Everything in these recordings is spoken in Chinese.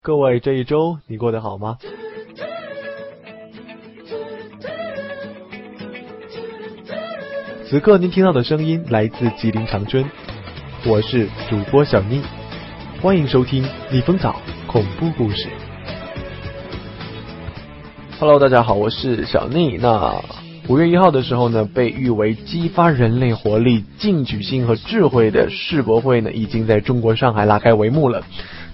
各位，这一周你过得好吗？此刻您听到的声音来自吉林长春，我是主播小妮，欢迎收听逆风草恐怖故事。Hello，大家好，我是小妮。那五月一号的时候呢，被誉为激发人类活力、进取心和智慧的世博会呢，已经在中国上海拉开帷幕了。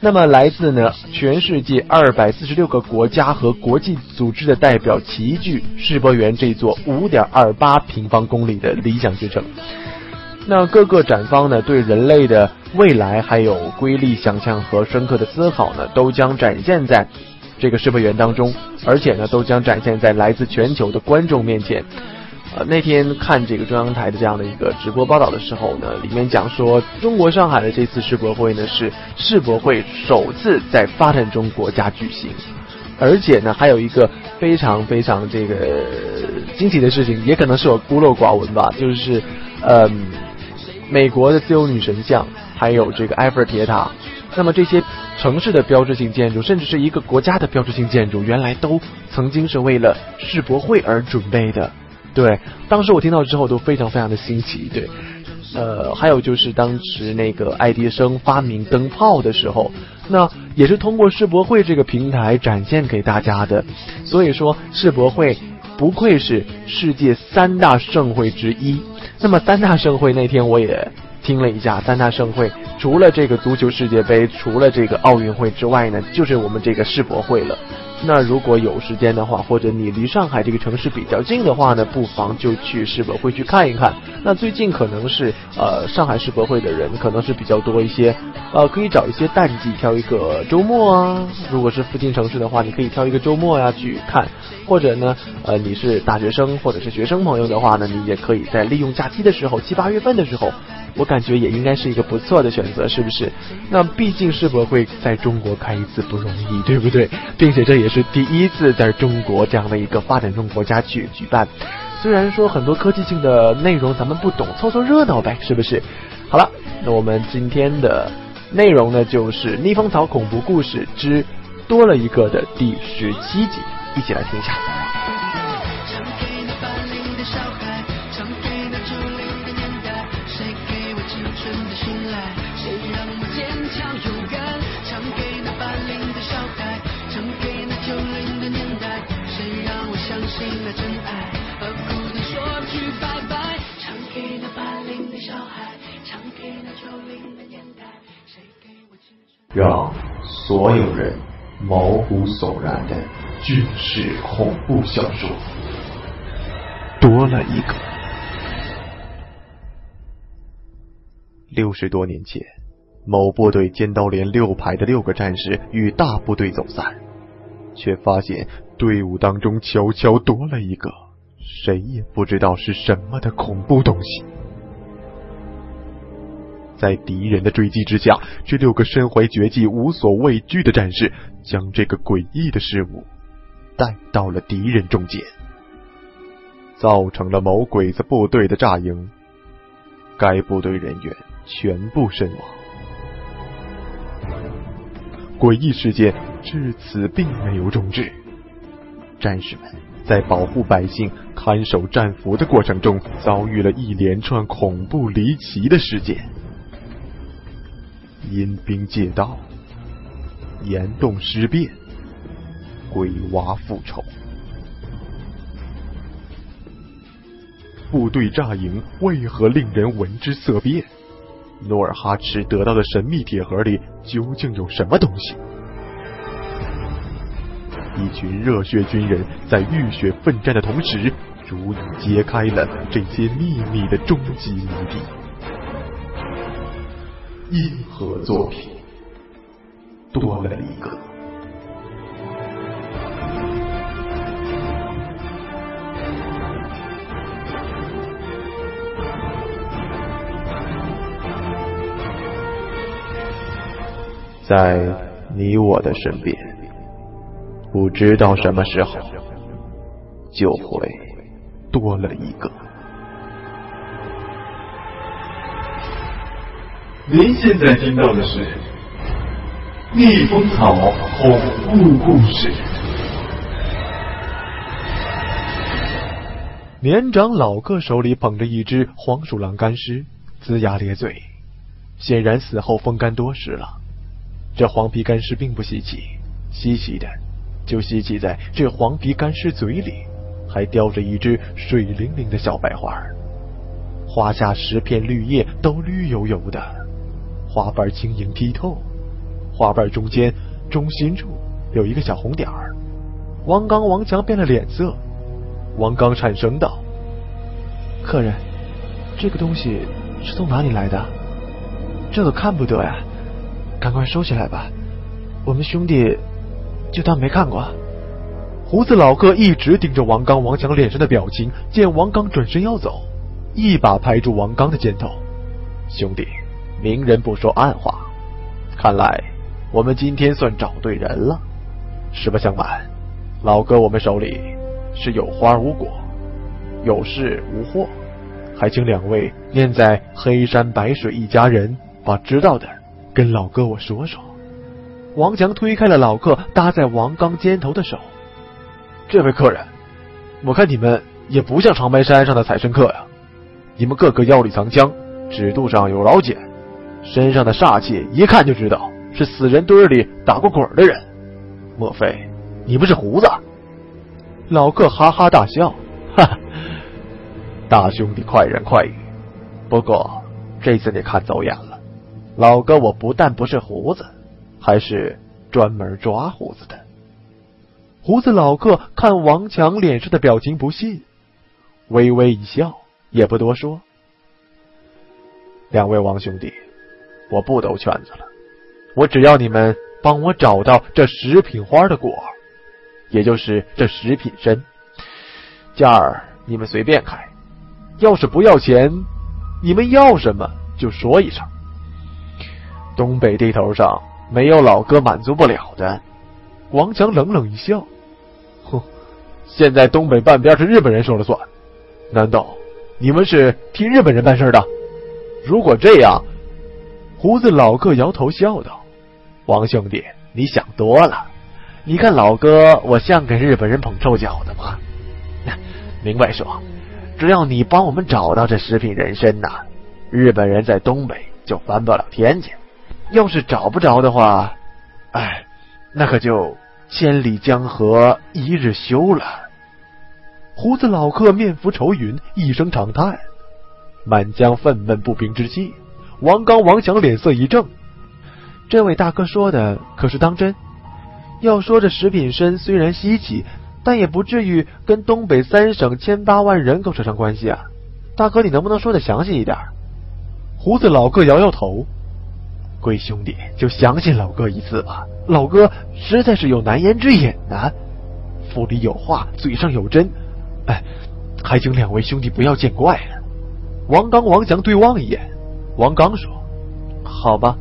那么，来自呢全世界二百四十六个国家和国际组织的代表齐聚世博园这座五点二八平方公里的理想之城。那各个展方呢，对人类的未来还有瑰丽想象和深刻的思考呢，都将展现在这个世博园当中，而且呢，都将展现在来自全球的观众面前。呃，那天看这个中央台的这样的一个直播报道的时候呢，里面讲说，中国上海的这次世博会呢是世博会首次在发展中国家举行，而且呢还有一个非常非常这个惊奇的事情，也可能是我孤陋寡闻吧，就是嗯，美国的自由女神像，还有这个埃菲尔铁塔，那么这些城市的标志性建筑，甚至是一个国家的标志性建筑，原来都曾经是为了世博会而准备的。对，当时我听到之后都非常非常的新奇。对，呃，还有就是当时那个爱迪生发明灯泡的时候，那也是通过世博会这个平台展现给大家的。所以说，世博会不愧是世界三大盛会之一。那么三大盛会那天我也听了一下，三大盛会除了这个足球世界杯，除了这个奥运会之外呢，就是我们这个世博会了。那如果有时间的话，或者你离上海这个城市比较近的话呢，不妨就去世博会去看一看。那最近可能是呃上海世博会的人可能是比较多一些，呃可以找一些淡季挑一个周末啊。如果是附近城市的话，你可以挑一个周末呀去看。或者呢呃你是大学生或者是学生朋友的话呢，你也可以在利用假期的时候，七八月份的时候。我感觉也应该是一个不错的选择，是不是？那毕竟世博会在中国开一次不容易，对不对？并且这也是第一次在中国这样的一个发展中国家去举办。虽然说很多科技性的内容咱们不懂，凑凑热闹呗，是不是？好了，那我们今天的内容呢，就是《逆风草恐怖故事之多了一个》的第十七集，一起来听一下。让所有人毛骨悚然的军事恐怖小说多了一个。六十多年前，某部队尖刀连六排的六个战士与大部队走散，却发现队伍当中悄悄多了一个谁也不知道是什么的恐怖东西。在敌人的追击之下，这六个身怀绝技、无所畏惧的战士，将这个诡异的事物带到了敌人中间，造成了某鬼子部队的炸营。该部队人员全部身亡。诡异事件至此并没有终止，战士们在保护百姓、看守战俘的过程中，遭遇了一连串恐怖离奇的事件。阴兵借道，岩洞尸变，鬼娃复仇，部队炸营为何令人闻之色变？努尔哈赤得到的神秘铁盒里究竟有什么东西？一群热血军人在浴血奋战的同时，逐一揭开了这些秘密的终极谜底。硬核作品多了一个，在你我的身边，不知道什么时候就会多了一个。您现在听到的是逆风草恐怖故事。年长老哥手里捧着一只黄鼠狼干尸，龇牙咧嘴，显然死后风干多时了。这黄皮干尸并不稀奇，稀奇的就稀奇在这黄皮干尸嘴里还叼着一只水灵灵的小白花，花下十片绿叶都绿油油的，花瓣晶莹剔透。花瓣中间中心处有一个小红点儿。王刚、王强变了脸色。王刚颤声道：“客人，这个东西是从哪里来的？这个看不得呀，赶快收起来吧。我们兄弟就当没看过。”胡子老哥一直盯着王刚、王强脸上的表情，见王刚转身要走，一把拍住王刚的肩头：“兄弟，明人不说暗话，看来……”我们今天算找对人了。实不相瞒，老哥，我们手里是有花无果，有事无货，还请两位念在黑山白水一家人，把知道的跟老哥我说说。王强推开了老哥搭在王刚肩头的手。这位客人，我看你们也不像长白山上的采参客呀，你们个个腰里藏枪，指肚上有老茧，身上的煞气一看就知道。是死人堆里打过滚的人，莫非你不是胡子？老客哈哈大笑，哈哈，大兄弟快人快语。不过这次你看走眼了，老哥我不但不是胡子，还是专门抓胡子的。胡子老客看王强脸上的表情不信，微微一笑，也不多说。两位王兄弟，我不兜圈子了。我只要你们帮我找到这十品花的果，也就是这十品参，价儿你们随便开。要是不要钱，你们要什么就说一声。东北地头上没有老哥满足不了的。王强冷冷一笑，哼，现在东北半边是日本人说了算，难道你们是替日本人办事的？如果这样，胡子老哥摇头笑道。王兄弟，你想多了。你看老哥，我像给日本人捧臭脚的吗？明白说，只要你帮我们找到这十品人参呐，日本人在东北就翻不了天去。要是找不着的话，哎，那可就千里江河一日休了。胡子老客面浮愁云，一声长叹，满江愤懑不平之气。王刚、王强脸色一正。这位大哥说的可是当真？要说这食品参虽然稀奇，但也不至于跟东北三省千八万人口扯上关系啊！大哥，你能不能说的详细一点？胡子老哥摇摇头：“贵兄弟，就相信老哥一次吧。老哥实在是有难言之隐呐，腹里有话，嘴上有针。哎，还请两位兄弟不要见怪了。”王刚、王强对望一眼，王刚说：“好吧。”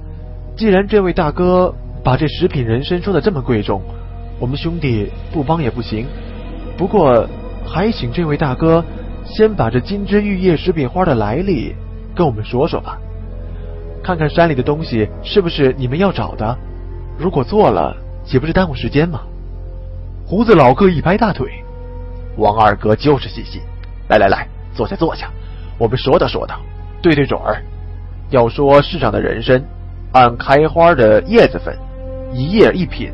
既然这位大哥把这十品人参说的这么贵重，我们兄弟不帮也不行。不过，还请这位大哥先把这金枝玉叶十品花的来历跟我们说说吧，看看山里的东西是不是你们要找的。如果做了，岂不是耽误时间吗？胡子老哥一拍大腿：“王二哥就是细心。来来来，坐下坐下，我们说道说道，对对准儿。要说世上的人参。”按开花的叶子分，一叶一品，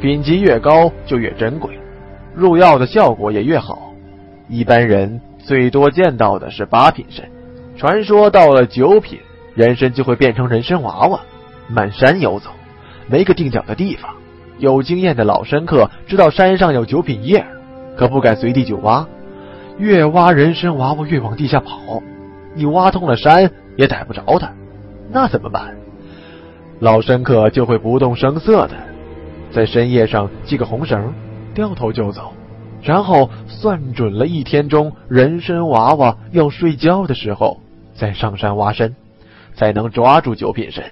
品级越高就越珍贵，入药的效果也越好。一般人最多见到的是八品参，传说到了九品，人参就会变成人参娃娃，满山游走，没个定脚的地方。有经验的老参客知道山上有九品叶，可不敢随地就挖，越挖人参娃娃越往地下跑，你挖通了山也逮不着他，那怎么办？老申客就会不动声色的在深夜上系个红绳，掉头就走，然后算准了一天中人参娃娃要睡觉的时候，再上山挖参，才能抓住九品参。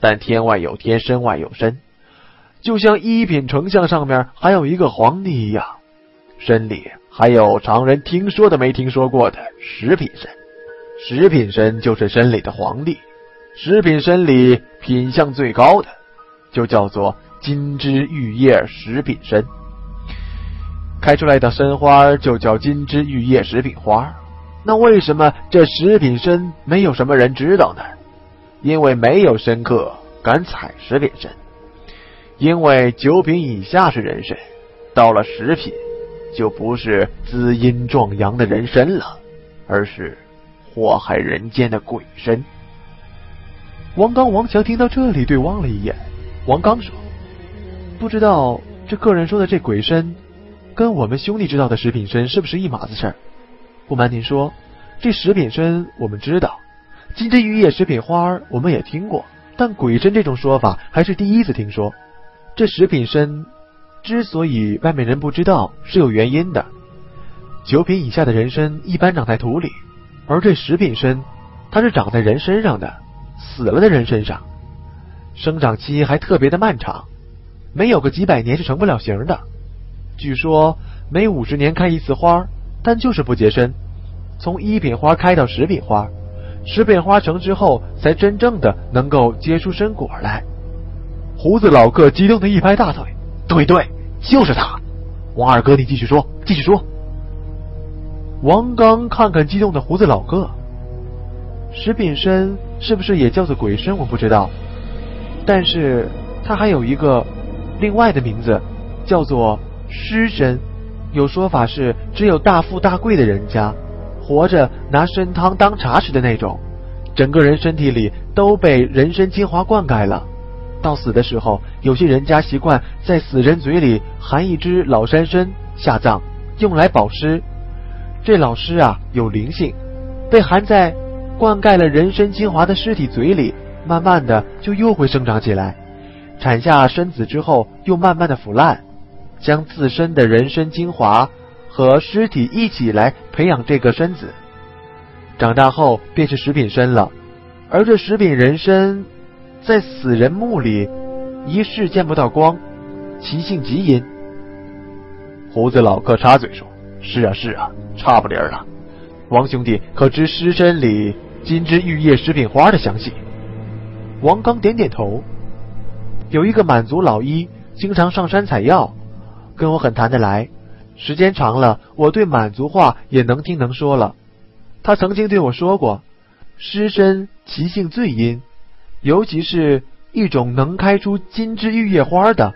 但天外有天，身外有身，就像一品丞相上面还有一个皇帝一样，身里还有常人听说的没听说过的十品参，十品参就是参里的皇帝。十品参里品相最高的，就叫做金枝玉叶食品参。开出来的参花就叫金枝玉叶食品花。那为什么这食品参没有什么人知道呢？因为没有参客敢采食品参。因为九品以下是人参，到了十品，就不是滋阴壮阳的人参了，而是祸害人间的鬼参。王刚、王强听到这里，对望了一眼。王刚说：“不知道这客人说的这鬼参，跟我们兄弟知道的食品参是不是一码子事儿？”不瞒您说，这食品参我们知道，金针玉叶食品花我们也听过，但鬼参这种说法还是第一次听说。这食品参之所以外面人不知道，是有原因的。九品以下的人参一般长在土里，而这食品参它是长在人身上的，死了的人身上，生长期还特别的漫长，没有个几百年是成不了形的。据说每五十年开一次花，但就是不结身。从一品花开到十品花，十品花成之后，才真正的能够结出身果来。胡子老客激动的一拍大腿：“对对，就是他！王二哥，你继续说，继续说。”王刚看看激动的胡子老哥，石品参是不是也叫做鬼参？我不知道，但是他还有一个另外的名字，叫做尸参。有说法是，只有大富大贵的人家，活着拿参汤当茶吃的那种，整个人身体里都被人参精华灌溉了。到死的时候，有些人家习惯在死人嘴里含一只老山参下葬，用来保尸。这老师啊有灵性，被含在灌溉了人参精华的尸体嘴里，慢慢的就又会生长起来。产下身子之后，又慢慢的腐烂，将自身的人参精华和尸体一起来培养这个身子，长大后便是食品参了。而这食品人参。在死人墓里，一世见不到光，其性极阴。胡子老客插嘴说：“是啊，是啊，差不离儿了。王兄弟可知尸身里金枝玉叶食品花的详细？”王刚点点头。有一个满族老医，经常上山采药，跟我很谈得来。时间长了，我对满族话也能听能说了。他曾经对我说过，尸身其性最阴。尤其是一种能开出金枝玉叶花的，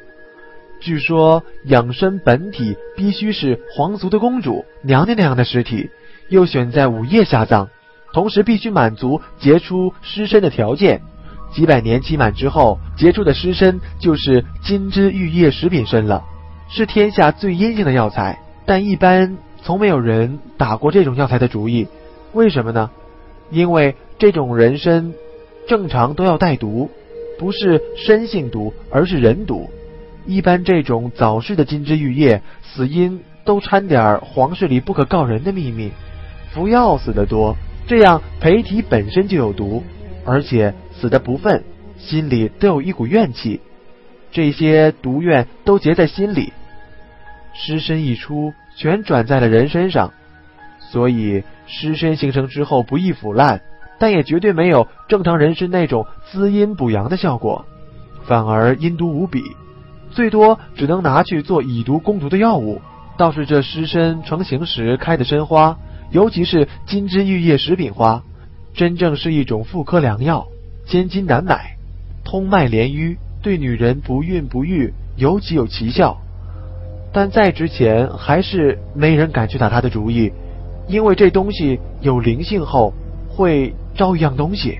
据说养生本体必须是皇族的公主、娘娘那样的尸体，又选在午夜下葬，同时必须满足结出尸身的条件。几百年期满之后，结出的尸身就是金枝玉叶食品参了，是天下最阴性的药材。但一般从没有人打过这种药材的主意，为什么呢？因为这种人参。正常都要带毒，不是参性毒，而是人毒。一般这种早逝的金枝玉叶，死因都掺点皇室里不可告人的秘密。服药死的多，这样陪体本身就有毒，而且死的不愤，心里都有一股怨气，这些毒怨都结在心里，尸身一出，全转在了人身上，所以尸身形成之后不易腐烂。但也绝对没有正常人参那种滋阴补阳的效果，反而阴毒无比，最多只能拿去做以毒攻毒的药物。倒是这尸身成型时开的参花，尤其是金枝玉叶食品花，真正是一种妇科良药，千金难买，通脉连瘀，对女人不孕不育尤其有奇效。但在之前还是没人敢去打它的主意，因为这东西有灵性后会。招一样东西，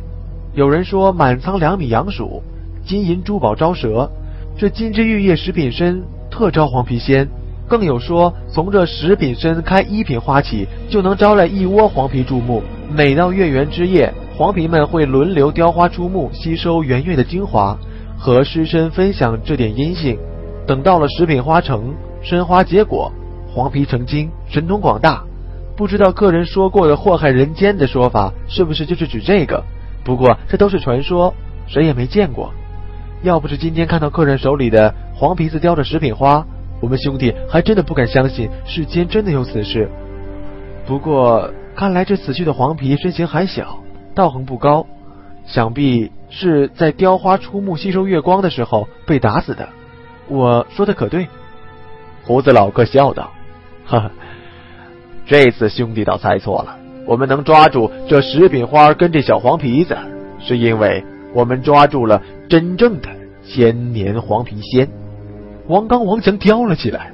有人说满仓两米阳鼠，金银珠宝招蛇。这金枝玉叶食品参特招黄皮仙，更有说从这食品参开一品花起，就能招来一窝黄皮注目。每到月圆之夜，黄皮们会轮流雕花出木，吸收圆月的精华，和师身分享这点阴性。等到了食品花成，参花结果，黄皮成精，神通广大。不知道客人说过的祸害人间的说法是不是就是指这个？不过这都是传说，谁也没见过。要不是今天看到客人手里的黄皮子雕的食品花，我们兄弟还真的不敢相信世间真的有此事。不过看来这死去的黄皮身形还小，道行不高，想必是在雕花出木吸收月光的时候被打死的。我说的可对？胡子老客笑道：“哈哈，这次兄弟倒猜错了。我们能抓住这食品花跟这小黄皮子，是因为我们抓住了真正的千年黄皮仙。”王刚、王强叼了起来：“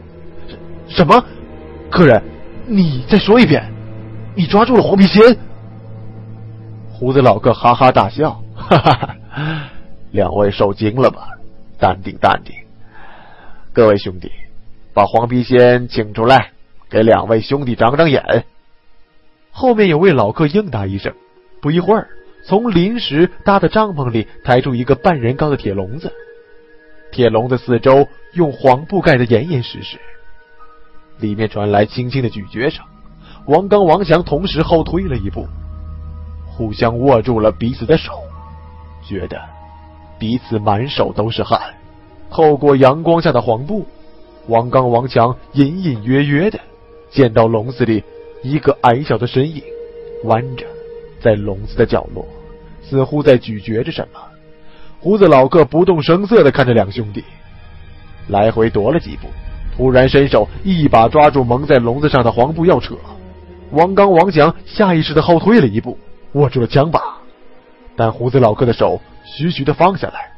什么？客人，你再说一遍，你抓住了黄皮仙？”胡子老客哈哈大笑：“哈哈哈，两位受惊了吧？淡定，淡定。各位兄弟。”把黄皮仙请出来，给两位兄弟长长眼。后面有位老客应答一声。不一会儿，从临时搭的帐篷里抬出一个半人高的铁笼子，铁笼子四周用黄布盖得严严实实，里面传来轻轻的咀嚼声。王刚、王强同时后退了一步，互相握住了彼此的手，觉得彼此满手都是汗。透过阳光下的黄布。王刚、王强隐隐约约的见到笼子里一个矮小的身影，弯着在笼子的角落，似乎在咀嚼着什么。胡子老客不动声色的看着两兄弟，来回踱了几步，突然伸手一把抓住蒙在笼子上的黄布要扯。王刚、王强下意识的后退了一步，握住了枪把，但胡子老客的手徐徐的放下来，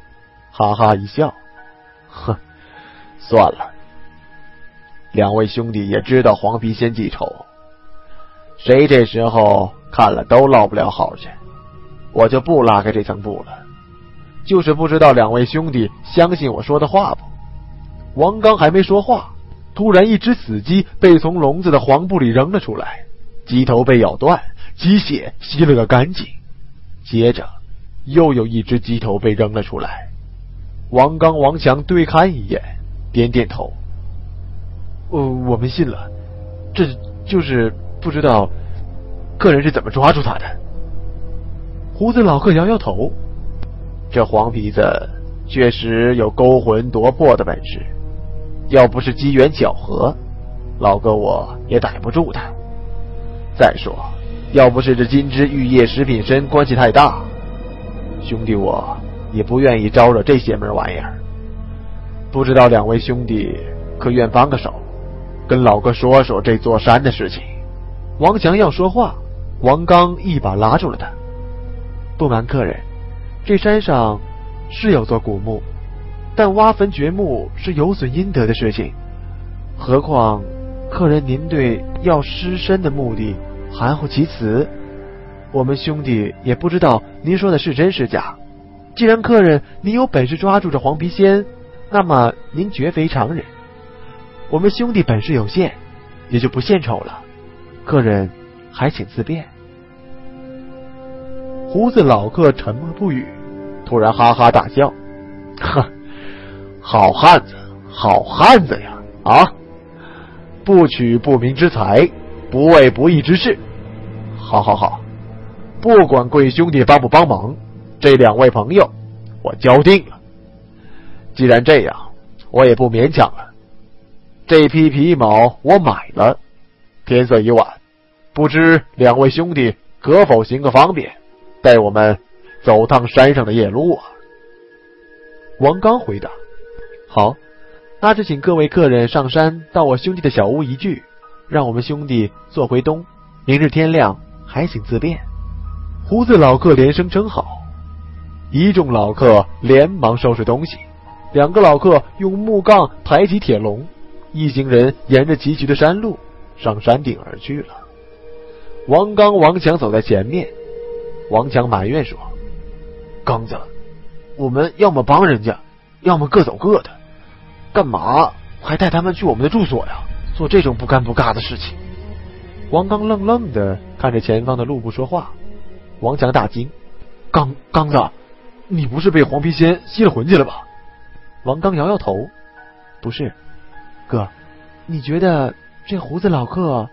哈哈一笑，哼，算了。两位兄弟也知道黄皮仙记仇，谁这时候看了都落不了好去，我就不拉开这层布了。就是不知道两位兄弟相信我说的话不？王刚还没说话，突然一只死鸡被从笼子的黄布里扔了出来，鸡头被咬断，鸡血吸了个干净。接着又有一只鸡头被扔了出来，王刚、王强对看一眼，点点头。呃，我们信了，这就是不知道客人是怎么抓住他的。胡子老客摇摇头，这黄皮子确实有勾魂夺魄的本事，要不是机缘巧合，老哥我也逮不住他。再说，要不是这金枝玉叶食品身关系太大，兄弟我也不愿意招惹这邪门玩意儿。不知道两位兄弟可愿帮个手？跟老哥说说这座山的事情。王强要说话，王刚一把拉住了他。不瞒客人，这山上是有座古墓，但挖坟掘墓是有损阴德的事情。何况客人您对要尸身的目的含糊其辞，我们兄弟也不知道您说的是真是假。既然客人您有本事抓住这黄皮仙，那么您绝非常人。我们兄弟本事有限，也就不献丑了。客人还请自便。胡子老客沉默不语，突然哈哈大笑：“哼，好汉子，好汉子呀！啊，不取不明之财，不为不义之事。好好好，不管贵兄弟帮不帮忙，这两位朋友我交定了。既然这样，我也不勉强了。”这批皮毛我买了，天色已晚，不知两位兄弟可否行个方便，带我们走趟山上的夜路啊？王刚回答：“好，那就请各位客人上山，到我兄弟的小屋一聚，让我们兄弟坐回东，明日天亮还请自便。”胡子老客连声称好，一众老客连忙收拾东西，两个老客用木杠抬起铁笼。一行人沿着崎岖的山路上山顶而去了。王刚、王强走在前面。王强埋怨说：“刚子，我们要么帮人家，要么各走各的，干嘛还带他们去我们的住所呀？做这种不干不尬的事情。”王刚愣愣的看着前方的路不说话。王强大惊：“刚刚子，你不是被黄皮仙吸了魂去了吧？”王刚摇摇头：“不是。”哥，你觉得这胡子老客，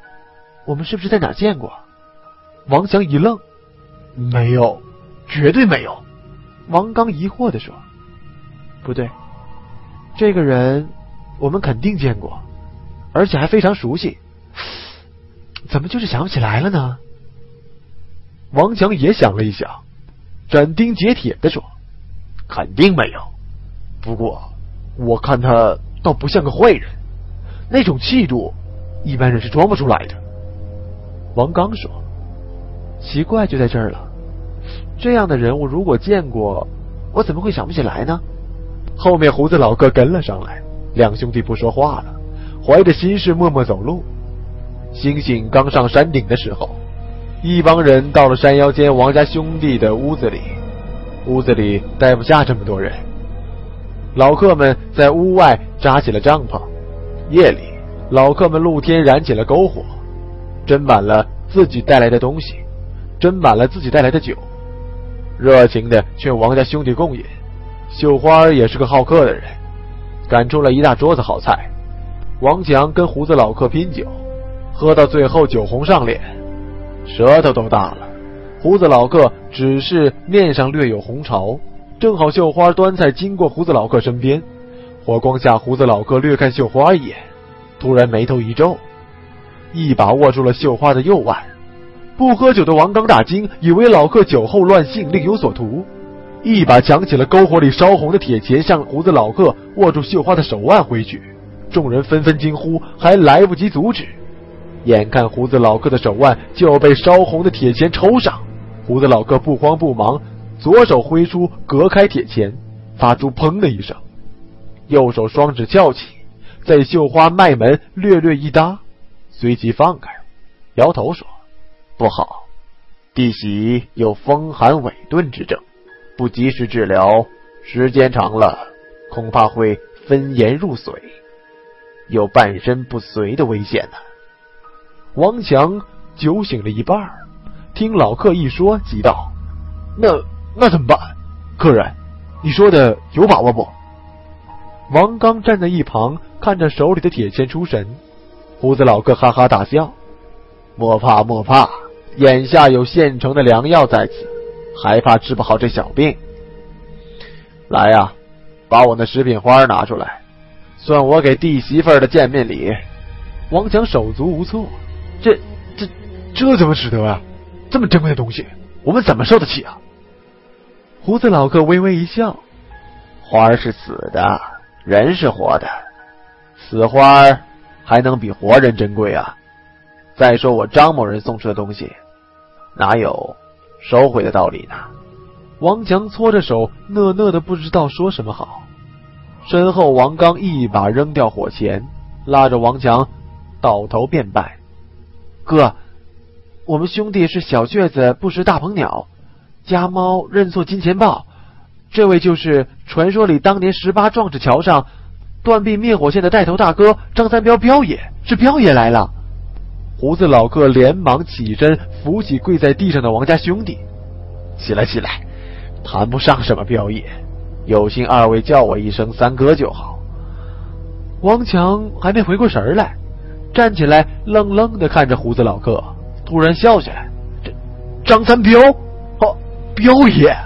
我们是不是在哪见过？王强一愣，没有，绝对没有。王刚疑惑的说：“不对，这个人我们肯定见过，而且还非常熟悉，怎么就是想不起来了呢？”王强也想了一想，斩钉截铁的说。肯定没有。不过，我看他倒不像个坏人，那种气度，一般人是装不出来的。王刚说：“奇怪就在这儿了，这样的人物如果见过，我怎么会想不起来呢？”后面胡子老哥跟了上来，两兄弟不说话了，怀着心事默默走路。星星刚上山顶的时候，一帮人到了山腰间王家兄弟的屋子里，屋子里待不下这么多人。老客们在屋外扎起了帐篷，夜里老客们露天燃起了篝火，斟满了自己带来的东西，斟满了自己带来的酒，热情的劝王家兄弟共饮。绣花也是个好客的人，赶出了一大桌子好菜。王强跟胡子老客拼酒，喝到最后酒红上脸，舌头都大了。胡子老客只是面上略有红潮。正好绣花端菜经过胡子老客身边，火光下，胡子老客略看绣花一眼，突然眉头一皱，一把握住了绣花的右腕。不喝酒的王刚大惊，以为老客酒后乱性，另有所图，一把抢起了篝火里烧红的铁钳，向胡子老客握住绣花的手腕挥去。众人纷纷惊呼，还来不及阻止，眼看胡子老客的手腕就要被烧红的铁钳抽上，胡子老客不慌不忙。左手挥出，隔开铁钳，发出“砰”的一声；右手双指翘起，在绣花脉门略略一搭，随即放开，摇头说：“不好，弟媳有风寒痿顿之症，不及时治疗，时间长了，恐怕会分颜入髓，有半身不遂的危险呢。”王强酒醒了一半，听老客一说，急道：“那……”那怎么办？客人，你说的有把握不？王刚站在一旁看着手里的铁签出神，胡子老哥哈哈大笑：“莫怕莫怕，眼下有现成的良药在此，还怕治不好这小病？来呀，把我那食品花拿出来，算我给弟媳妇的见面礼。”王强手足无措：“这、这、这怎么使得啊？这么珍贵的东西，我们怎么受得起啊？”胡子老客微微一笑：“花是死的，人是活的，死花儿还能比活人珍贵啊？再说我张某人送出的东西，哪有收回的道理呢？”王强搓着手，讷讷的不知道说什么好。身后，王刚一把扔掉火钳，拉着王强倒头便拜：“哥，我们兄弟是小雀子不识大鹏鸟。”家猫认错金钱豹，这位就是传说里当年十八壮士桥上断臂灭火线的带头大哥张三彪彪爷，是彪爷来了。胡子老哥连忙起身扶起跪在地上的王家兄弟，起来起来，谈不上什么彪爷，有幸二位叫我一声三哥就好。王强还没回过神来，站起来愣愣的看着胡子老哥，突然笑起来：“这张三彪。”哦彪爷，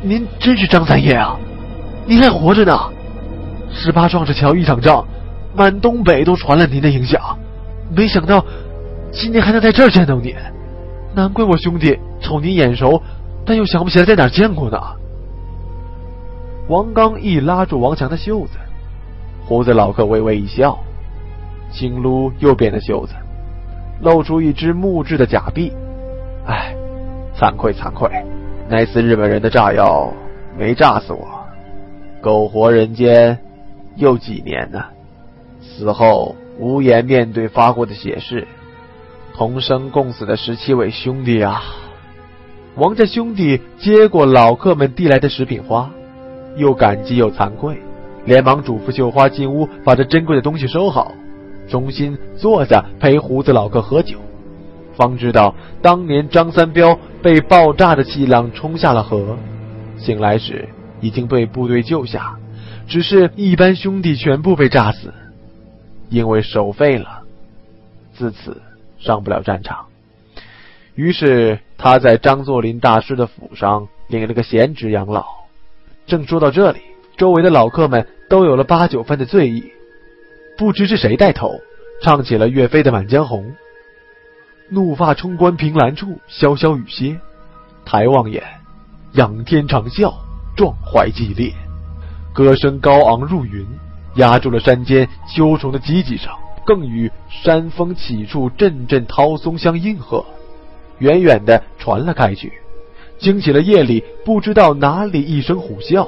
您真是张三爷啊！您还活着呢！十八壮士桥一场仗，满东北都传了您的影响，没想到今天还能在这儿见到你，难怪我兄弟瞅您眼熟，但又想不起来在哪见过呢。王刚一拉住王强的袖子，胡子老客微微一笑，轻撸右边的袖子，露出一只木质的假币。唉，惭愧惭愧。那次日本人的炸药没炸死我，苟活人间又几年呢？死后无颜面对发过的血誓，同生共死的十七位兄弟啊！王家兄弟接过老客们递来的食品花，又感激又惭愧，连忙嘱咐绣花进屋把这珍贵的东西收好，重新坐下陪胡子老客喝酒。方知道当年张三彪被爆炸的气浪冲下了河，醒来时已经被部队救下，只是一般兄弟全部被炸死，因为手废了，自此上不了战场。于是他在张作霖大师的府上领了个闲职养老。正说到这里，周围的老客们都有了八九分的醉意，不知是谁带头唱起了岳飞的《满江红》。怒发冲冠凭栏处，潇潇雨歇。抬望眼，仰天长啸，壮怀激烈，歌声高昂入云，压住了山间秋虫的唧唧声，更与山峰起处阵阵涛松相应和，远远的传了开去，惊起了夜里不知道哪里一声虎啸。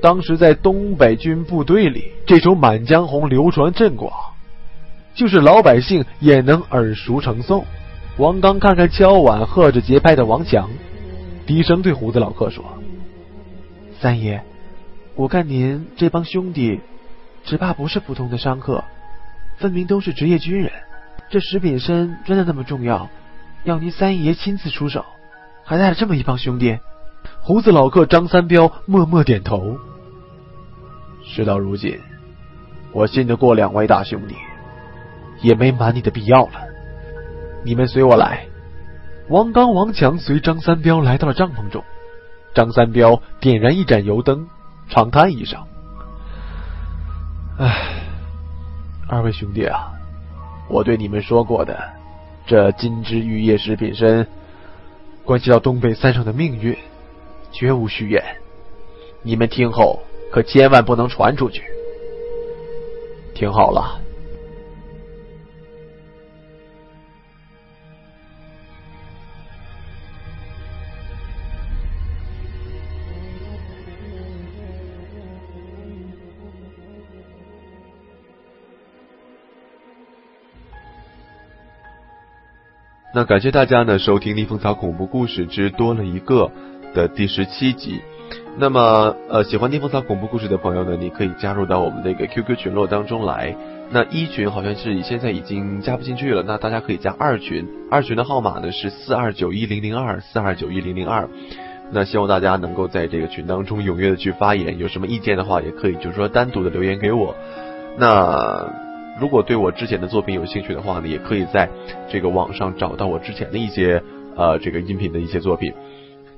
当时在东北军部队里，这首《满江红》流传甚广，就是老百姓也能耳熟成诵。王刚看看敲碗和着节拍的王强，低声对胡子老客说：“三爷，我看您这帮兄弟，只怕不是普通的商客，分明都是职业军人。这石炳生真的那么重要，要您三爷亲自出手，还带了这么一帮兄弟？”胡子老客张三彪默默点头。事到如今，我信得过两位大兄弟，也没瞒你的必要了。你们随我来。王刚、王强随张三彪来到了帐篷中。张三彪点燃一盏油灯，长叹一声：“唉，二位兄弟啊，我对你们说过的，这金枝玉叶食品身，关系到东北三省的命运，绝无虚言。你们听后。”可千万不能传出去！听好了。那感谢大家呢收听《逆风草恐怖故事之多了一个》的第十七集。那么，呃，喜欢逆风草恐怖故事的朋友呢，你可以加入到我们的一个 QQ 群落当中来。那一群好像是现在已经加不进去了，那大家可以加二群，二群的号码呢是四二九一零零二四二九一零零二。那希望大家能够在这个群当中踊跃的去发言，有什么意见的话，也可以就是说单独的留言给我。那如果对我之前的作品有兴趣的话呢，也可以在这个网上找到我之前的一些呃这个音频的一些作品。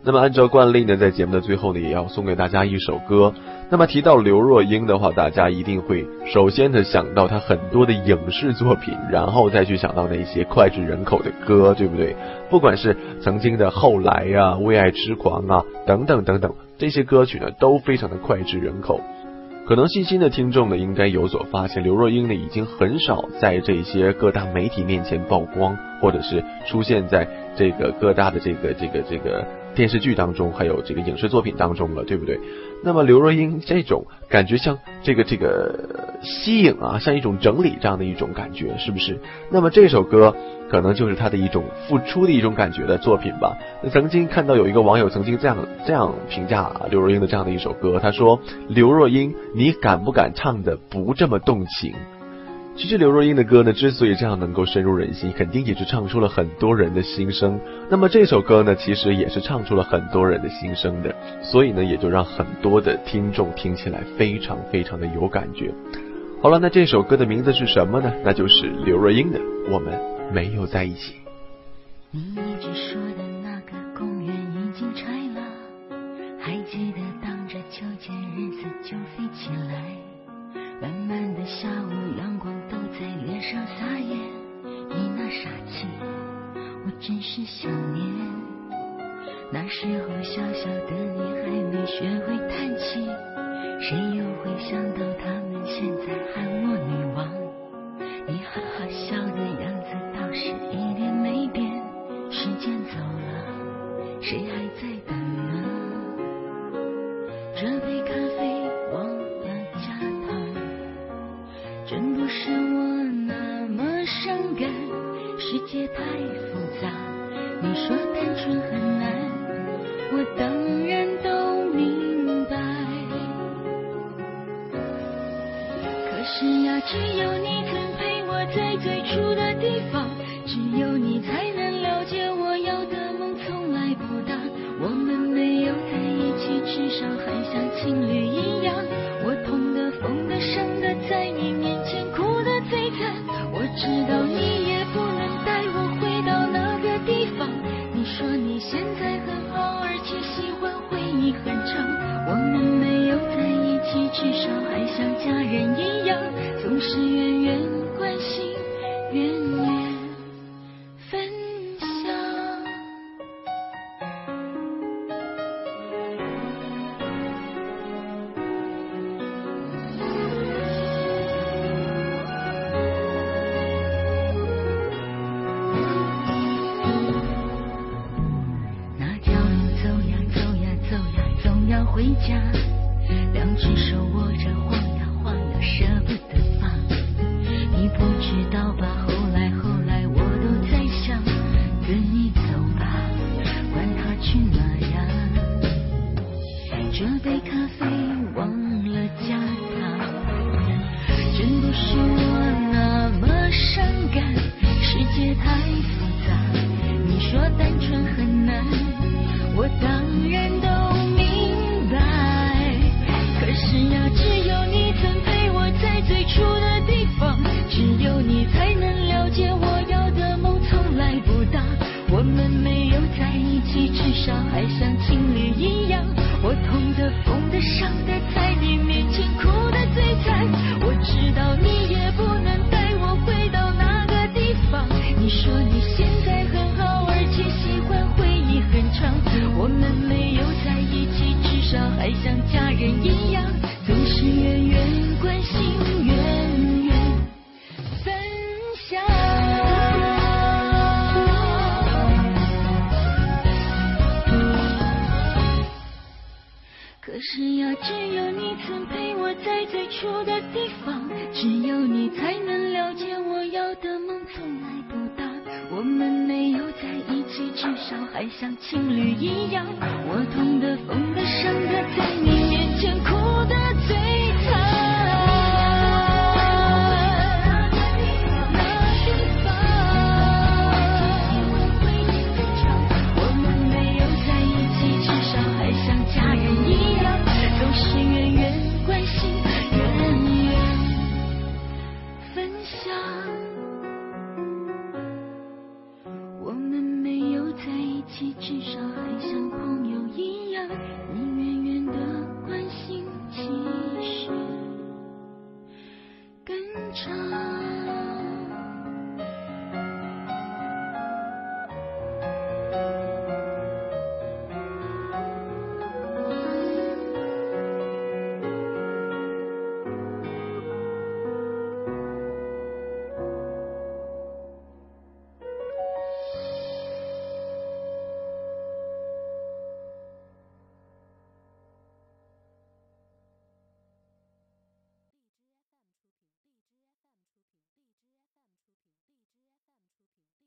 那么按照惯例呢，在节目的最后呢，也要送给大家一首歌。那么提到刘若英的话，大家一定会首先的想到她很多的影视作品，然后再去想到那些脍炙人口的歌，对不对？不管是曾经的《后来》呀，《为爱痴狂》啊，等等等等，这些歌曲呢，都非常的脍炙人口。可能细心的听众呢，应该有所发现，刘若英呢，已经很少在这些各大媒体面前曝光，或者是出现在这个各大的这个这个这个。电视剧当中，还有这个影视作品当中了，对不对？那么刘若英这种感觉像这个这个吸引啊，像一种整理这样的一种感觉，是不是？那么这首歌可能就是她的一种付出的一种感觉的作品吧。曾经看到有一个网友曾经这样这样评价刘若英的这样的一首歌，他说：“刘若英，你敢不敢唱的不这么动情？”其实刘若英的歌呢，之所以这样能够深入人心，肯定也是唱出了很多人的心声。那么这首歌呢，其实也是唱出了很多人的心声的，所以呢，也就让很多的听众听起来非常非常的有感觉。好了，那这首歌的名字是什么呢？那就是刘若英的《我们没有在一起》。你一直说的那个公园已经拆了，还记得当着秋千日子就飞起来。慢慢的下午，上撒野，你那傻气，我真是想念。那时候小小的你还没学会叹气，谁又会想到他们现在喊我女王？你哈哈笑的样子倒是一点没变，时间走了，谁还在等